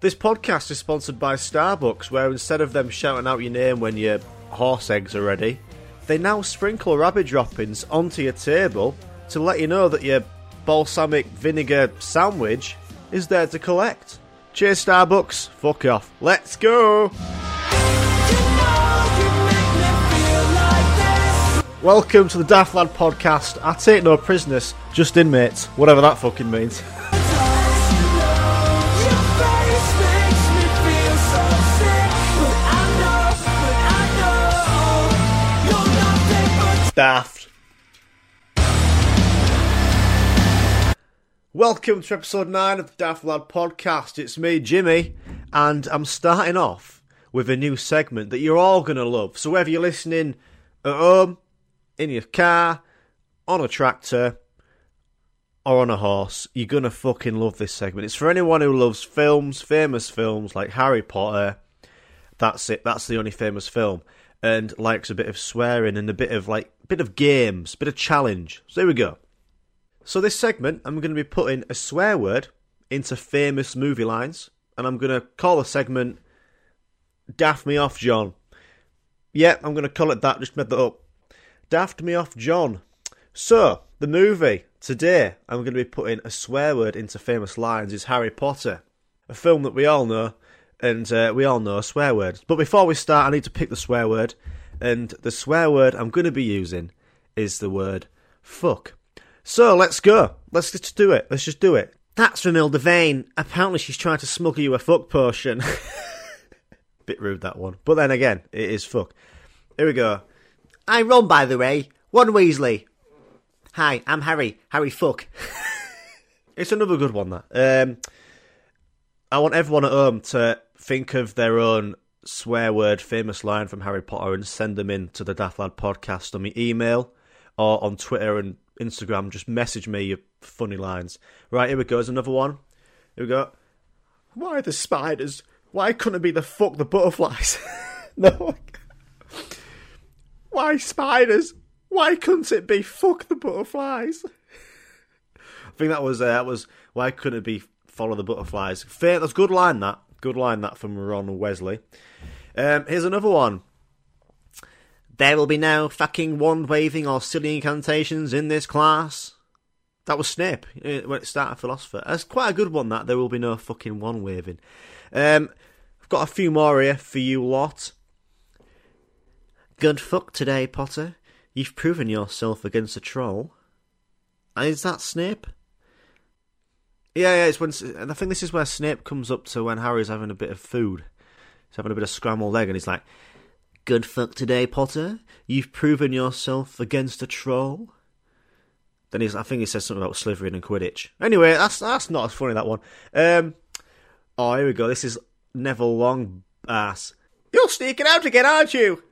This podcast is sponsored by Starbucks, where instead of them shouting out your name when your horse eggs are ready, they now sprinkle rabbit droppings onto your table to let you know that your balsamic vinegar sandwich is there to collect. Cheers, Starbucks. Fuck off. Let's go. Welcome to the Daft Lad podcast. I take no prisoners, just inmates, whatever that fucking means. Daft. Welcome to episode 9 of the Daft Lad podcast. It's me, Jimmy, and I'm starting off with a new segment that you're all going to love. So, whether you're listening at home, in your car, on a tractor, or on a horse, you're going to fucking love this segment. It's for anyone who loves films, famous films like Harry Potter. That's it, that's the only famous film. And likes a bit of swearing and a bit of like, bit of games, bit of challenge. So, here we go. So this segment, I'm going to be putting a swear word into famous movie lines, and I'm going to call the segment "Daft Me Off, John." Yeah, I'm going to call it that. Just made that up. Daft Me Off, John. So the movie today, I'm going to be putting a swear word into famous lines. Is Harry Potter, a film that we all know, and uh, we all know swear words. But before we start, I need to pick the swear word, and the swear word I'm going to be using is the word "fuck." So let's go. Let's just do it. Let's just do it. That's from Hilda Vane. Apparently, she's trying to smuggle you a fuck potion. Bit rude that one, but then again, it is fuck. Here we go. I'm Ron, by the way. Ron Weasley. Hi, I'm Harry. Harry fuck. it's another good one. That. Um, I want everyone at home to think of their own swear word, famous line from Harry Potter, and send them in to the Daft Lad podcast on my email or on Twitter and Instagram. Just message me your funny lines. Right, here we go. There's another one. Here we go. Why the spiders? Why couldn't it be the fuck the butterflies? no. Why spiders? Why couldn't it be fuck the butterflies? I think that was uh, that was why couldn't it be follow the butterflies? Fair, that's good line. That good line. That from Ron Weasley. Um, here's another one. There will be no fucking wand waving or silly incantations in this class. That was Snape uh, when it started philosopher. That's quite a good one. That there will be no fucking wand waving. Um, I've got a few more here for you lot. Good fuck today, Potter. You've proven yourself against a troll. Is that Snape? Yeah, yeah. It's when, and I think this is where Snape comes up to when Harry's having a bit of food. He's having a bit of scrambled egg, and he's like, Good fuck today, Potter. You've proven yourself against a troll. Then he's, I think he says something about Slytherin and Quidditch. Anyway, that's that's not as funny that one. Um, oh, here we go. This is Neville Long ass. You're sneaking out again, aren't you?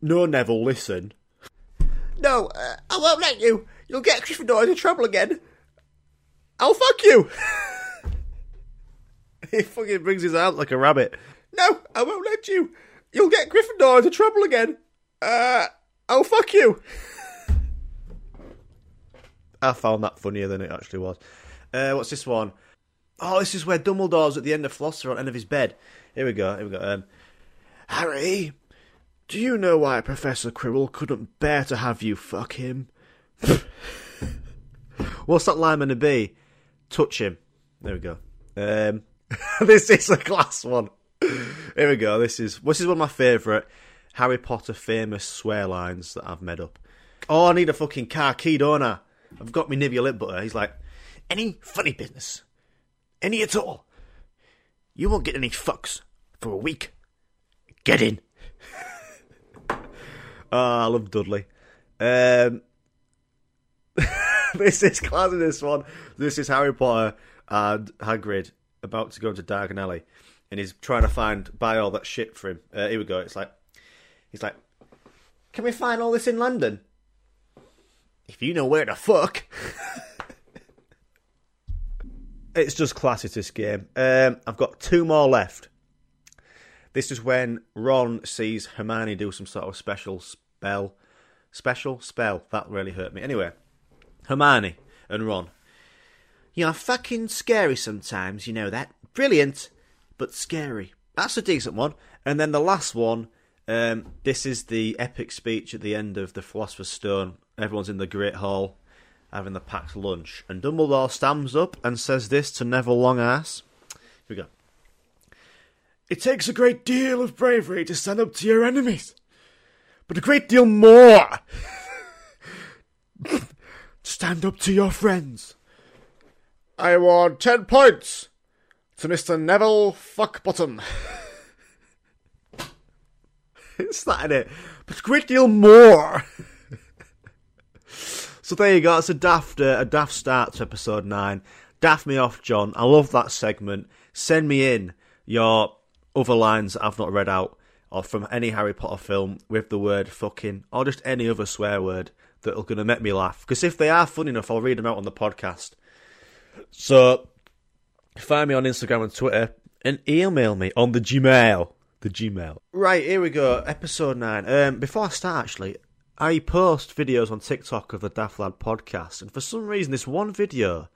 No, Neville, listen. No, uh, I won't let you. You'll get Gryffindor into trouble again. I'll fuck you. he fucking brings his out like a rabbit. No, I won't let you. You'll get Gryffindor into trouble again. Uh, oh, fuck you. I found that funnier than it actually was. Uh, what's this one? Oh, this is where Dumbledore's at the end of Philosopher on end of his bed. Here we go. Here we go. Um, Harry, do you know why Professor Quirrell couldn't bear to have you fuck him? What's that line to be? Touch him. There we go. Um, this is a class one. Here we go. This is this is one of my favourite Harry Potter famous swear lines that I've made up. Oh, I need a fucking car key, don't I? I've got my Nivea lip butter. He's like, any funny business, any at all. You won't get any fucks for a week. Get in. oh, I love Dudley. Um, this is classic. This one. This is Harry Potter and Hagrid about to go to Diagon Alley, and he's trying to find buy all that shit for him. Uh, here we go. It's like he's like, "Can we find all this in London?" If you know where to fuck. it's just classic. This game. Um, I've got two more left. This is when Ron sees Hermione do some sort of special spell. Special spell. That really hurt me. Anyway, Hermione and Ron. You're fucking scary sometimes, you know that. Brilliant, but scary. That's a decent one. And then the last one, um, this is the epic speech at the end of the Philosopher's Stone. Everyone's in the Great Hall having the packed lunch. And Dumbledore stands up and says this to Neville Longass. Here we go. It takes a great deal of bravery to stand up to your enemies, but a great deal more stand up to your friends. I award 10 points to Mr. Neville Fuckbottom. it's that in it, but a great deal more. so there you go. It's a daft, uh, a daft start to episode nine. Daft me off, John. I love that segment. Send me in your other lines I've not read out, or from any Harry Potter film with the word fucking, or just any other swear word that'll gonna make me laugh. Because if they are fun enough, I'll read them out on the podcast. So find me on Instagram and Twitter and email me on the Gmail. The Gmail. Right, here we go. Episode 9. Um, before I start, actually, I post videos on TikTok of the Daft Lad podcast, and for some reason, this one video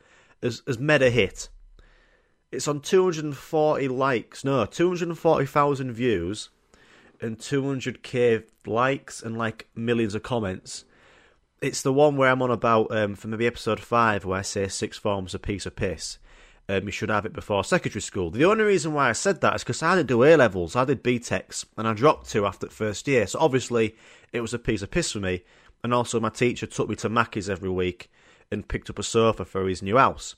has, has made a hit. It's on 240 likes, no, 240,000 views, and 200k likes, and like millions of comments. It's the one where I'm on about um, for maybe episode 5, where I say six form's a piece of piss um, you should have it before secondary school. The only reason why I said that is because I didn't do A levels, I did BTECs, and I dropped two after the first year. So obviously, it was a piece of piss for me. And also, my teacher took me to Mackey's every week and picked up a sofa for his new house.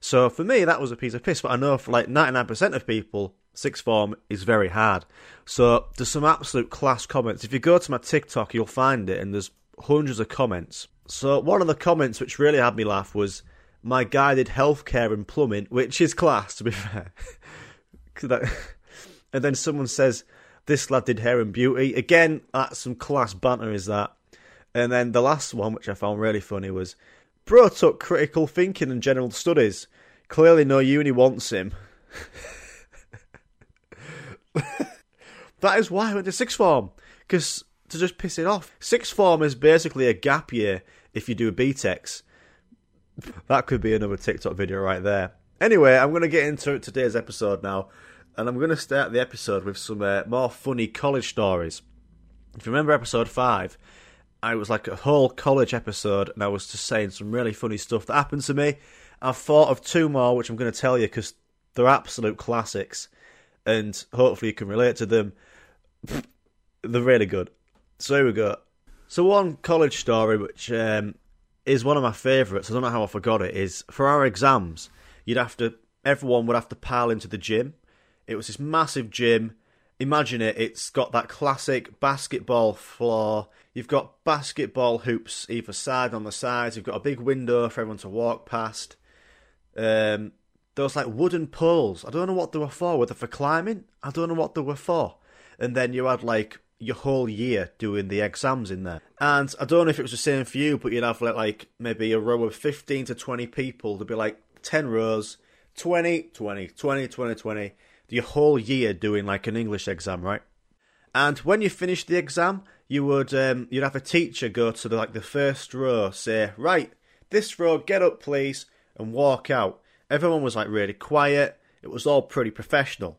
So for me, that was a piece of piss. But I know for like 99% of people, sixth form is very hard. So there's some absolute class comments. If you go to my TikTok, you'll find it, and there's hundreds of comments. So one of the comments which really had me laugh was my guided healthcare and plumbing, which is class to be fair. and then someone says, "This lad did hair and beauty." Again, that's some class banter, is that? And then the last one, which I found really funny, was, "Bro took critical thinking and general studies. Clearly, no uni wants him." that is why I went to sixth form, because to just piss it off. Sixth form is basically a gap year if you do BTECs that could be another TikTok video right there. Anyway, I'm going to get into today's episode now, and I'm going to start the episode with some uh, more funny college stories. If you remember episode 5, I was like a whole college episode, and I was just saying some really funny stuff that happened to me. I've thought of two more, which I'm going to tell you because they're absolute classics, and hopefully you can relate to them. they're really good. So here we go. So one college story, which um, is one of my favourites. I don't know how I forgot it. Is for our exams, you'd have to everyone would have to pile into the gym. It was this massive gym. Imagine it. It's got that classic basketball floor. You've got basketball hoops either side on the sides. You've got a big window for everyone to walk past. Um, those like wooden poles. I don't know what they were for. Were they for climbing? I don't know what they were for. And then you had like your whole year doing the exams in there. And I don't know if it was the same for you, but you'd have like, like maybe a row of 15 to 20 people. There'd be like 10 rows, 20, 20, 20, 20, 20. Your whole year doing like an English exam, right? And when you finished the exam, you would um, you'd have a teacher go to the, like the first row, say, right, this row, get up please, and walk out. Everyone was like really quiet. It was all pretty professional.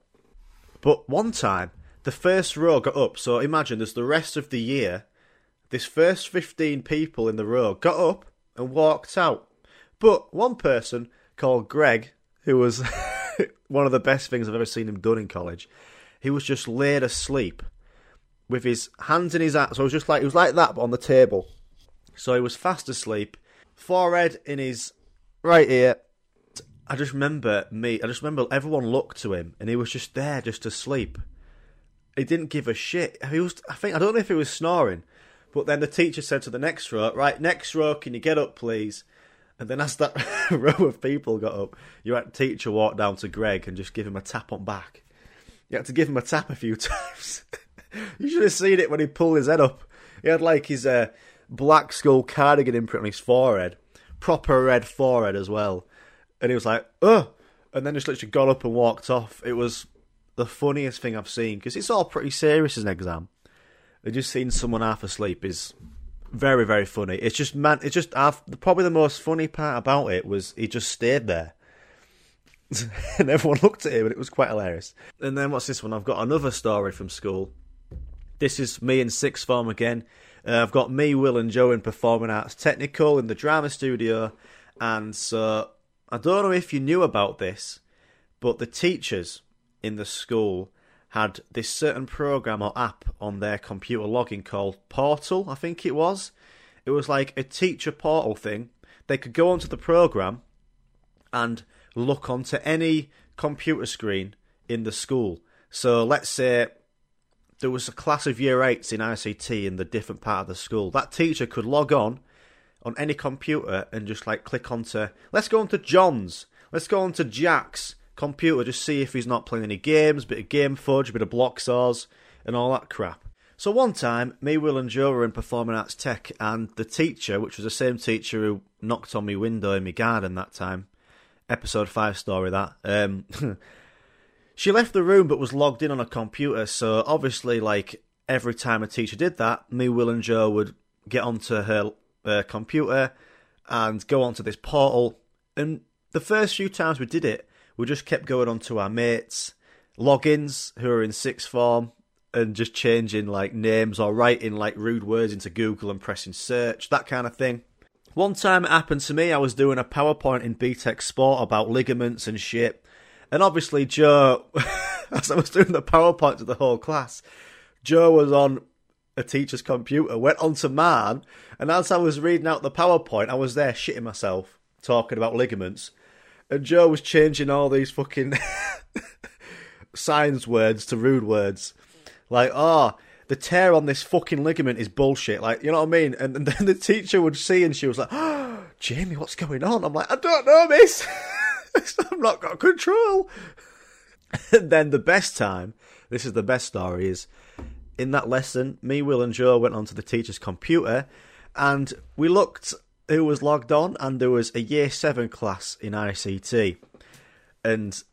But one time, the first row got up. So imagine there's the rest of the year. This first 15 people in the row got up and walked out. But one person called Greg, who was one of the best things I've ever seen him done in college, he was just laid asleep with his hands in his ass. So it was just like he was like that, but on the table. So he was fast asleep, forehead in his right ear. I just remember me. I just remember everyone looked to him, and he was just there, just asleep. He didn't give a shit. He was. I think I don't know if he was snoring, but then the teacher said to the next row, "Right, next row, can you get up, please?" And then as that row of people got up, you had teacher walk down to Greg and just give him a tap on back. You had to give him a tap a few times. you should have seen it when he pulled his head up. He had like his uh, black skull cardigan imprint on his forehead, proper red forehead as well. And he was like, "Ugh," and then just literally got up and walked off. It was the funniest thing I've seen because it's all pretty serious as an exam. And just seeing someone half asleep is very very funny. It's just man, it's just I've, probably the most funny part about it was he just stayed there. and everyone looked at him, and it was quite hilarious. And then what's this one? I've got another story from school. This is me in sixth form again. Uh, I've got me, Will, and Joe in performing arts technical in the drama studio, and so I don't know if you knew about this, but the teachers in the school had this certain program or app on their computer login called Portal, I think it was. It was like a teacher portal thing. They could go onto the program and look onto any computer screen in the school. So let's say there was a class of year eights in ICT in the different part of the school. That teacher could log on on any computer and just like click onto let's go onto John's, let's go onto Jack's computer, just see if he's not playing any games, bit of game fudge, bit of block saws, and all that crap. So one time, me, Will, and Joe were in Performing Arts Tech, and the teacher, which was the same teacher who knocked on my window in my garden that time, episode 5 story that, um, she left the room but was logged in on a computer, so obviously, like, every time a teacher did that, me, Will, and Joe would get onto her uh, computer and go onto this portal, and the first few times we did it, we just kept going on to our mates, logins who are in sixth form, and just changing like names or writing like rude words into Google and pressing search, that kind of thing. One time it happened to me, I was doing a PowerPoint in BTEC Sport about ligaments and shit. And obviously, Joe, as I was doing the PowerPoint to the whole class, Joe was on a teacher's computer, went onto mine, and as I was reading out the PowerPoint, I was there shitting myself, talking about ligaments and Joe was changing all these fucking signs words to rude words, like oh. The tear on this fucking ligament is bullshit. Like, you know what I mean? And, and then the teacher would see and she was like, oh, Jamie, what's going on? I'm like, I don't know, miss. I've not got control. and then the best time, this is the best story, is in that lesson, me, Will, and Joe went onto the teacher's computer and we looked who was logged on, and there was a year seven class in ICT, and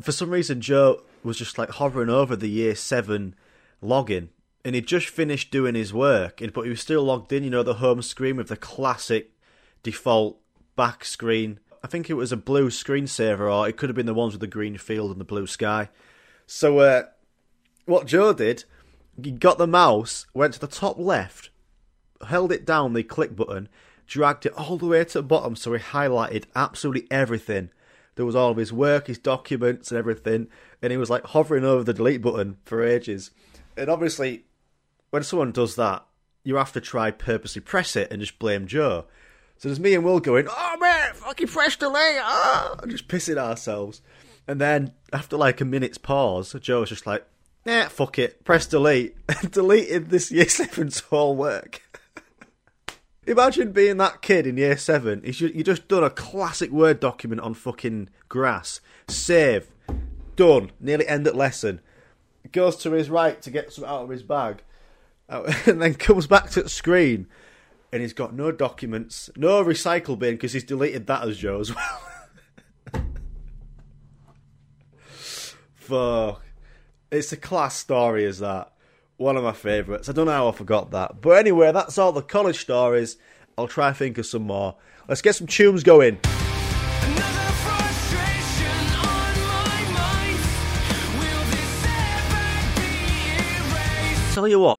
for some reason Joe was just like hovering over the year seven login, and he'd just finished doing his work, but he was still logged in. You know the home screen with the classic default back screen. I think it was a blue screensaver, or it could have been the ones with the green field and the blue sky. So, uh, what Joe did, he got the mouse, went to the top left, held it down, the click button, dragged it all the way to the bottom so he highlighted absolutely everything. There was all of his work, his documents, and everything, and he was like hovering over the delete button for ages. And obviously, when someone does that, you have to try purposely press it and just blame Joe. So there's me and Will going, "Oh man, fucking press delete!" Ah, just pissing ourselves. And then after like a minute's pause, Joe was just like, "Nah, fuck it, press delete," and deleted this year seven's whole work. Imagine being that kid in year seven. You just done a classic Word document on fucking grass. Save. Done. Nearly end at lesson. Goes to his right to get some out of his bag. Oh, and then comes back to the screen. And he's got no documents, no recycle bin because he's deleted that as Joe as well. Fuck. It's a class story, is that? one of my favourites. I don't know how I forgot that. But anyway, that's all the college stories. I'll try to think of some more. Let's get some tunes going. Tell you what,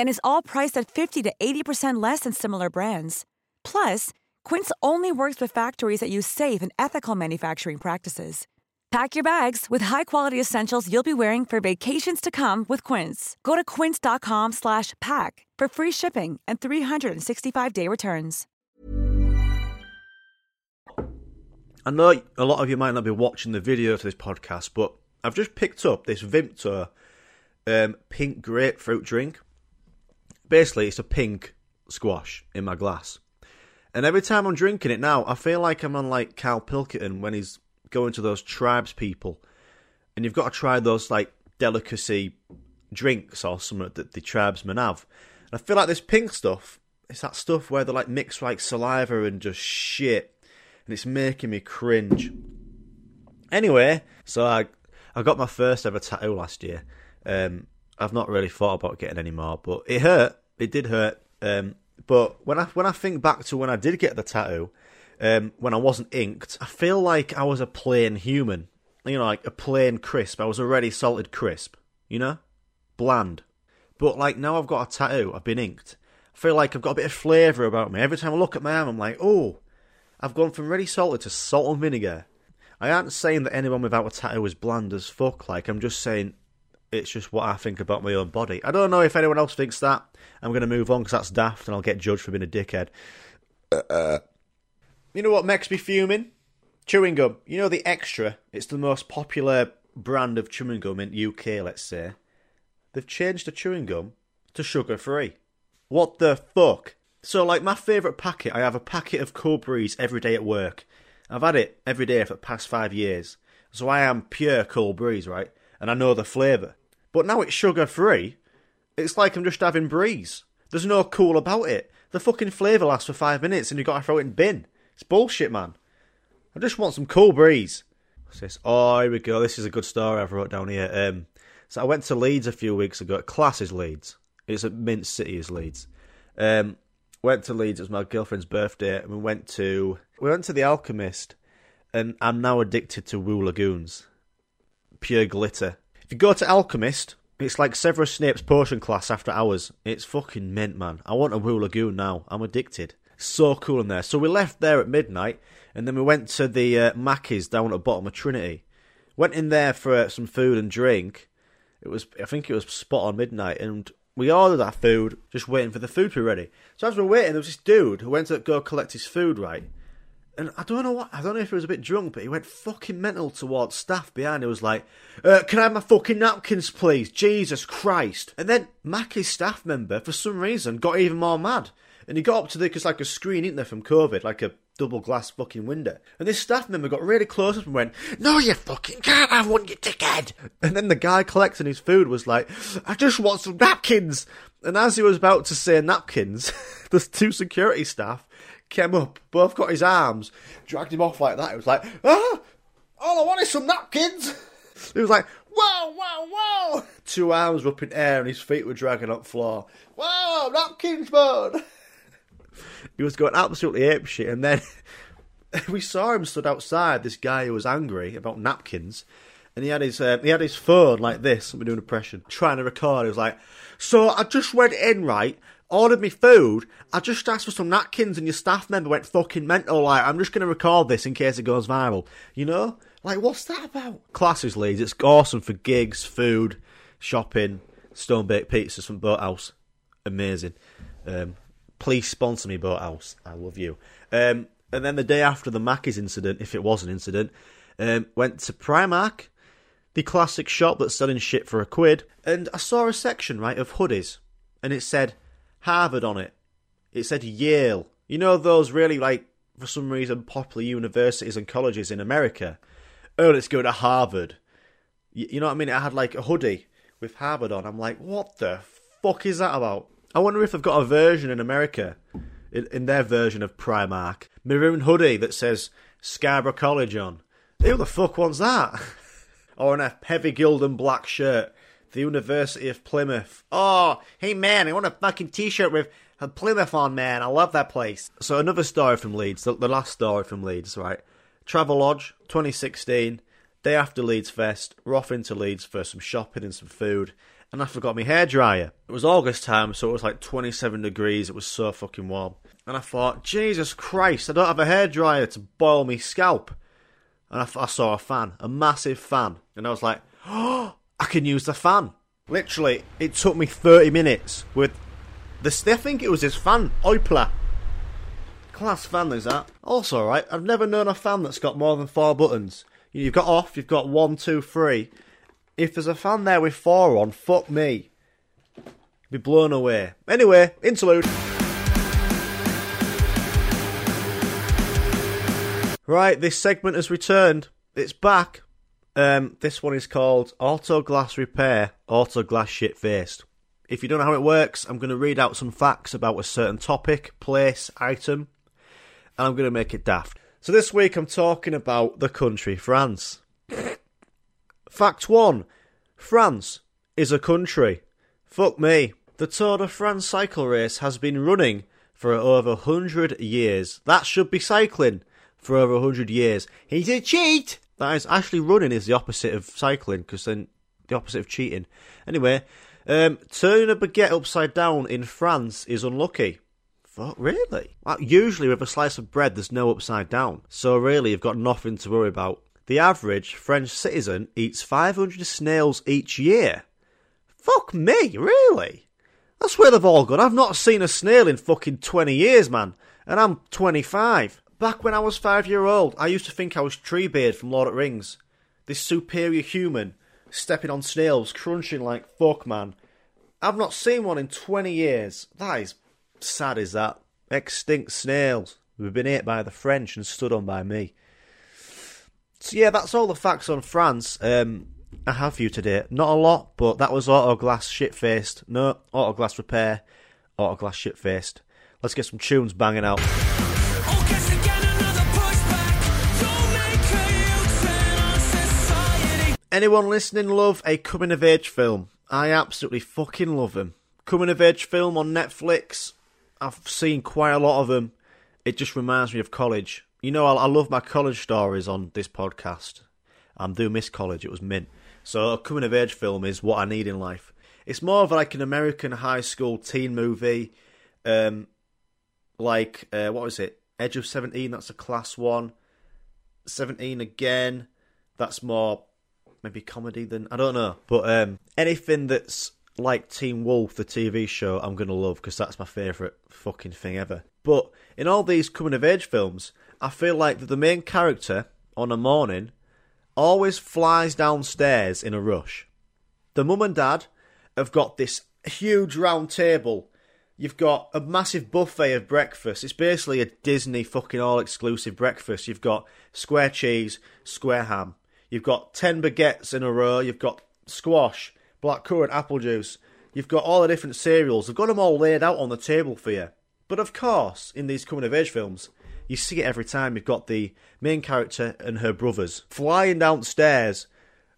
And is all priced at 50 to 80% less than similar brands. Plus, Quince only works with factories that use safe and ethical manufacturing practices. Pack your bags with high-quality essentials you'll be wearing for vacations to come with Quince. Go to quince.com/pack for free shipping and 365-day returns. I know a lot of you might not be watching the video to this podcast, but I've just picked up this Vimto um, pink grapefruit drink. Basically, it's a pink squash in my glass. And every time I'm drinking it now, I feel like I'm on like Carl Pilkington when he's going to those tribes people. And you've got to try those like delicacy drinks or something that the tribesmen have. And I feel like this pink stuff, it's that stuff where they like mix like saliva and just shit. And it's making me cringe. Anyway, so I I got my first ever tattoo last year. Um, I've not really thought about getting any more, but it hurt. It did hurt. Um, but when I when I think back to when I did get the tattoo, um, when I wasn't inked, I feel like I was a plain human. You know, like a plain crisp. I was already salted crisp. You know, bland. But like now I've got a tattoo. I've been inked. I feel like I've got a bit of flavour about me. Every time I look at my arm, I'm like, oh, I've gone from ready salted to salt and vinegar. I aren't saying that anyone without a tattoo is bland as fuck. Like I'm just saying it's just what I think about my own body. I don't know if anyone else thinks that. I'm going to move on because that's daft and I'll get judged for being a dickhead. Uh, you know what makes me fuming? Chewing gum. You know the extra? It's the most popular brand of chewing gum in UK, let's say. They've changed the chewing gum to sugar free. What the fuck? So, like, my favourite packet, I have a packet of Cool Breeze every day at work. I've had it every day for the past five years. So I am pure Cool Breeze, right? And I know the flavour. But now it's sugar free. It's like I'm just having breeze. There's no cool about it. The fucking flavour lasts for five minutes and you've got to throw it in bin. It's bullshit, man. I just want some cool breeze. What's this? Oh, here we go. This is a good story I've wrote down here. Um, so I went to Leeds a few weeks ago. Class is Leeds. It's a mint city is Leeds. Um, went to Leeds. It was my girlfriend's birthday, and we went to we went to the Alchemist, and I'm now addicted to Woo Lagoons. Pure glitter. If you go to Alchemist, it's like Severus Snape's potion class after hours. It's fucking mint, man. I want a Woo Lagoon now. I'm addicted. So cool in there. So we left there at midnight, and then we went to the uh, down at the bottom of Trinity. Went in there for uh, some food and drink. It was, I think it was spot on midnight, and we ordered our food, just waiting for the food to be ready. So as we're waiting, there was this dude who went to go collect his food, right? And I don't know what, I don't know if he was a bit drunk, but he went fucking mental towards staff behind. He was like, uh, "Can I have my fucking napkins, please? Jesus Christ!" And then Mackey's staff member, for some reason, got even more mad. And he got up to the, cause like a screen, isn't there, from COVID, like a double glass fucking window. And this staff member got really close up and went, No, you fucking can't have one, you dickhead! And then the guy collecting his food was like, I just want some napkins! And as he was about to say napkins, the two security staff came up, both got his arms, dragged him off like that. It was like, Ah! All I want is some napkins! He was like, Whoa, whoa, whoa! Two arms were up in air and his feet were dragging up floor. Whoa, napkins, man! He was going absolutely apeshit, and then we saw him stood outside. This guy who was angry about napkins, and he had his uh, he had his phone like this. We're doing impression, trying to record. He was like, "So I just went in right." Ordered me food. I just asked for some napkins, and your staff member went fucking mental. Like, I'm just going to record this in case it goes viral. You know, like, what's that about? Classes Leeds. It's awesome for gigs, food, shopping, stone baked pizzas from Boathouse. Amazing. Um, please sponsor me, Boathouse. I love you. Um, and then the day after the Mackey's incident, if it was an incident, um, went to Primark, the classic shop that's selling shit for a quid, and I saw a section, right, of hoodies, and it said Harvard on it. It said Yale. You know those really, like, for some reason, popular universities and colleges in America? Oh, let's go to Harvard. You, you know what I mean? I had, like, a hoodie with Harvard on. I'm like, what the fuck is that about? I wonder if they've got a version in America, in, in their version of Primark, maroon hoodie that says Scarborough College on. Who the fuck wants that? or an heavy gilded black shirt, the University of Plymouth. Oh, hey man, I want a fucking t-shirt with a Plymouth on, man. I love that place. So another story from Leeds, the, the last story from Leeds, right? Travelodge, 2016, day after Leeds Fest, we're off into Leeds for some shopping and some food, and I forgot my hairdryer. It was August time, so it was like 27 degrees, it was so fucking warm. And I thought, Jesus Christ, I don't have a hairdryer to boil me scalp. And I, I saw a fan, a massive fan, and I was like, oh, I can use the fan. Literally, it took me 30 minutes with the, I think it was his fan, Oipla. Class fan is that. Also, right, I've never known a fan that's got more than four buttons. You've got off, you've got one, two, three. If there's a fan there with four on, fuck me. Be blown away. Anyway, interlude. Right, this segment has returned. It's back. Um, this one is called Auto Glass Repair, Auto Glass Shit Faced. If you don't know how it works, I'm going to read out some facts about a certain topic, place, item, and I'm going to make it daft. So this week I'm talking about the country France. Fact 1 France is a country. Fuck me. The Tour de France cycle race has been running for over 100 years. That should be cycling for over 100 years. He's a cheat! That is actually running is the opposite of cycling, because then the opposite of cheating. Anyway, um, turning a baguette upside down in France is unlucky. Fuck, really? Like, usually with a slice of bread, there's no upside down. So really, you've got nothing to worry about. The average French citizen eats 500 snails each year. Fuck me, really? That's where they've all gone. I've not seen a snail in fucking 20 years, man. And I'm 25. Back when I was five year old, I used to think I was Treebeard from Lord of the Rings. This superior human, stepping on snails, crunching like fuck, man. I've not seen one in 20 years. That is sad, is that? Extinct snails. We've been ate by the French and stood on by me. So yeah, that's all the facts on France. Um, I have for you today. Not a lot, but that was auto glass shit faced. No, auto glass repair, auto glass shit faced. Let's get some tunes banging out. Anyone listening love a coming of age film? I absolutely fucking love them. Coming of age film on Netflix. I've seen quite a lot of them. It just reminds me of college. You know, I, I love my college stories on this podcast. I do miss college. It was mint. So a coming of age film is what I need in life. It's more of like an American high school teen movie. Um, like uh, what was it? Edge of Seventeen. That's a class one. Seventeen again. That's more maybe comedy than I don't know. But um, anything that's like Teen Wolf, the TV show, I'm gonna love because that's my favourite fucking thing ever. But in all these coming of age films, I feel like the main character on a morning always flies downstairs in a rush. The mum and dad have got this huge round table. You've got a massive buffet of breakfast. It's basically a Disney fucking all exclusive breakfast. You've got square cheese, square ham, You've got 10 baguettes in a row. You've got squash, blackcurrant, apple juice. You've got all the different cereals. They've got them all laid out on the table for you. But of course, in these coming of age films, you see it every time. You've got the main character and her brothers flying downstairs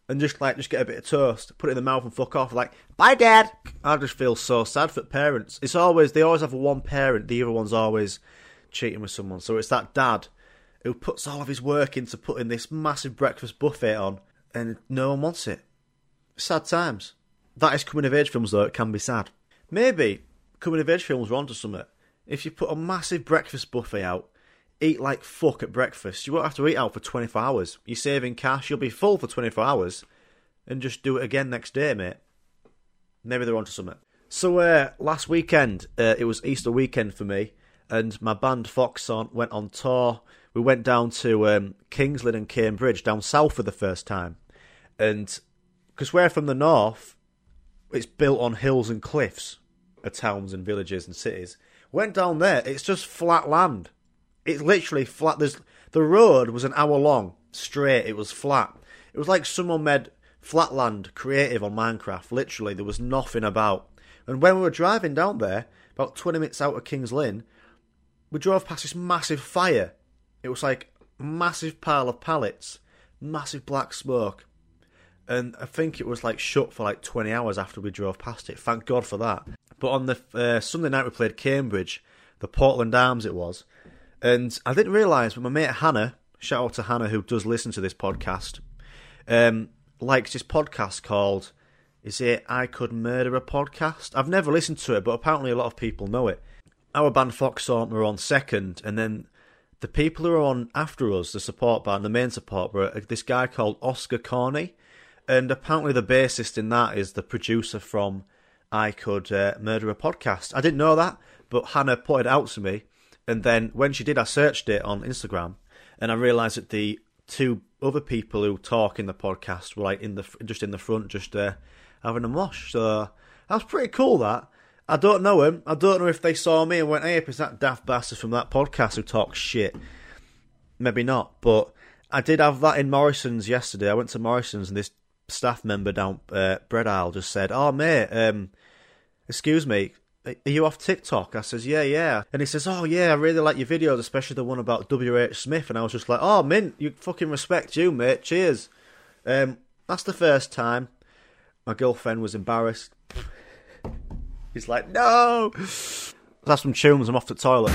and just like just get a bit of toast, put it in the mouth and fuck off. Like, bye, dad. I just feel so sad for parents. It's always they always have one parent. The other one's always cheating with someone. So it's that dad who puts all of his work into putting this massive breakfast buffet on, and no one wants it. Sad times. That is coming of age films, though. It can be sad. Maybe coming of age films are onto something. If you put a massive breakfast buffet out, eat like fuck at breakfast, you won't have to eat out for 24 hours. You're saving cash, you'll be full for 24 hours, and just do it again next day, mate. Maybe they're onto something. So, uh, last weekend, uh, it was Easter weekend for me, and my band Foxon went on tour we went down to um, Kings Lynn and Cambridge, down south for the first time. And because we're from the north, it's built on hills and cliffs, of towns and villages and cities. Went down there, it's just flat land. It's literally flat. There's the road was an hour long, straight. It was flat. It was like someone made Flatland creative on Minecraft. Literally, there was nothing about. And when we were driving down there, about 20 minutes out of King's Lynn, we drove past this massive fire. It was like massive pile of pallets, massive black smoke. And I think it was like shut for like 20 hours after we drove past it. Thank God for that. But on the uh, Sunday night we played Cambridge, the Portland Arms it was. And I didn't realise, but my mate Hannah, shout out to Hannah who does listen to this podcast, um, likes this podcast called is it I Could Murder a Podcast? I've never listened to it, but apparently a lot of people know it. Our band Foxhorn were on second, and then the people who are on after us, the support band, the main support, were this guy called Oscar Corney, and apparently the bassist in that is the producer from I Could uh, Murder a Podcast. I didn't know that, but Hannah pointed out to me, and then when she did, I searched it on Instagram, and I realised that the two other people who talk in the podcast were like in the just in the front, just uh, having a mosh. So that's pretty cool. That I don't know him. I don't know if they saw me and went, "Hey, is that daft bastard from that podcast who talks shit?" Maybe not, but I did have that in Morrison's yesterday. I went to Morrison's and this staff member down uh, Bread Aisle just said, "Oh mate, um, excuse me." Are you off TikTok? I says, yeah, yeah. And he says, oh, yeah, I really like your videos, especially the one about W.H. Smith. And I was just like, oh, mint, you fucking respect you, mate. Cheers. Um, that's the first time. My girlfriend was embarrassed. He's like, no! That's some tunes, I'm off the toilet.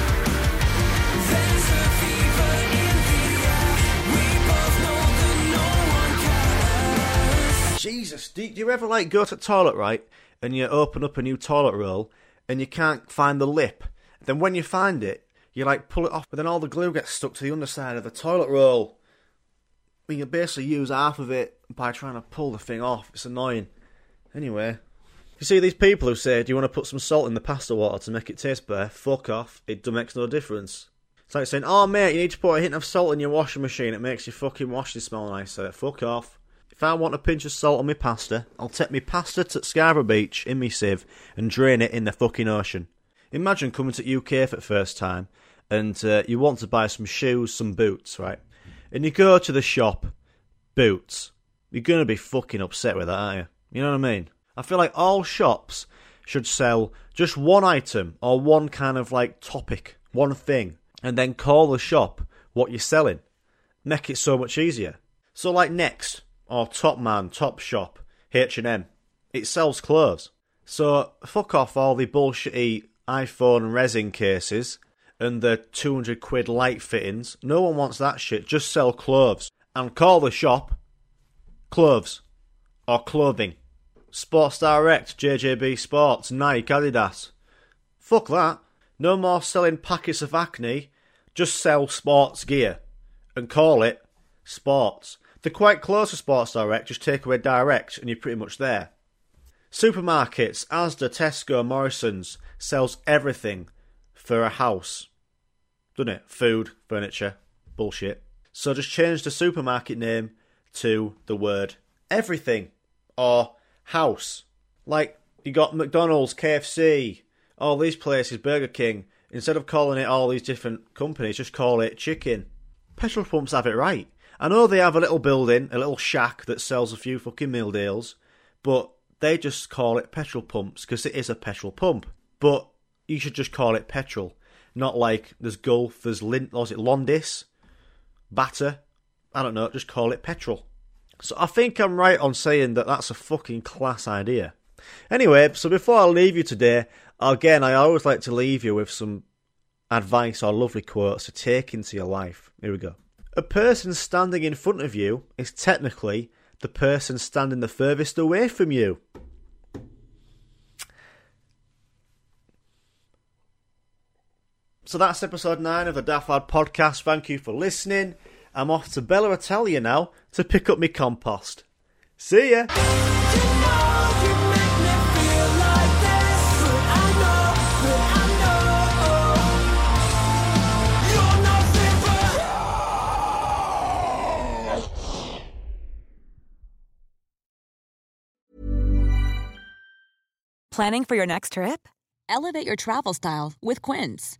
Jesus, do you ever like go to toilet, right? And you open up a new toilet roll and you can't find the lip. Then when you find it, you like pull it off, but then all the glue gets stuck to the underside of the toilet roll. You basically use half of it by trying to pull the thing off. It's annoying. Anyway, you see these people who say, "Do you want to put some salt in the pasta water to make it taste better?" Fuck off. It makes no difference. It's like saying, "Oh mate, you need to put a hint of salt in your washing machine. It makes your fucking washing smell nicer." Fuck off. If I want a pinch of salt on my pasta, I'll take my pasta to Scarborough Beach in my sieve and drain it in the fucking ocean. Imagine coming to UK for the first time and uh, you want to buy some shoes, some boots, right? And you go to the shop, boots. You're gonna be fucking upset with that, aren't you? You know what I mean? I feel like all shops should sell just one item or one kind of like topic, one thing, and then call the shop what you're selling. Make it so much easier. So like Next or Top Man, Top Shop, H&M, it sells clothes. So fuck off all the bullshitty iPhone resin cases and the 200 quid light fittings. No one wants that shit. Just sell clothes. And call the shop clothes or clothing. Sports Direct, JJB Sports, Nike, Adidas. Fuck that. No more selling packets of acne. Just sell sports gear and call it sports. They're quite close to Sports Direct, just take away direct and you're pretty much there. Supermarkets, Asda, Tesco, Morrison's sells everything for a house. Doesn't it? Food, furniture, bullshit. So just change the supermarket name to the word everything or house. Like you got McDonald's, KFC, all these places, Burger King. Instead of calling it all these different companies, just call it chicken. Petrol pumps have it right. I know they have a little building, a little shack that sells a few fucking meal deals, but they just call it petrol pumps because it is a petrol pump. But you should just call it petrol, not like there's Gulf, there's Lint, or is it Londis, Batter. I don't know, just call it petrol. So I think I'm right on saying that that's a fucking class idea. Anyway, so before I leave you today, again, I always like to leave you with some advice or lovely quotes to take into your life. Here we go. A person standing in front of you is technically the person standing the furthest away from you. So that's episode 9 of the Daft podcast. Thank you for listening. I'm off to Bella Italia now to pick up my compost. See ya! Planning for your next trip? Elevate your travel style with Quince.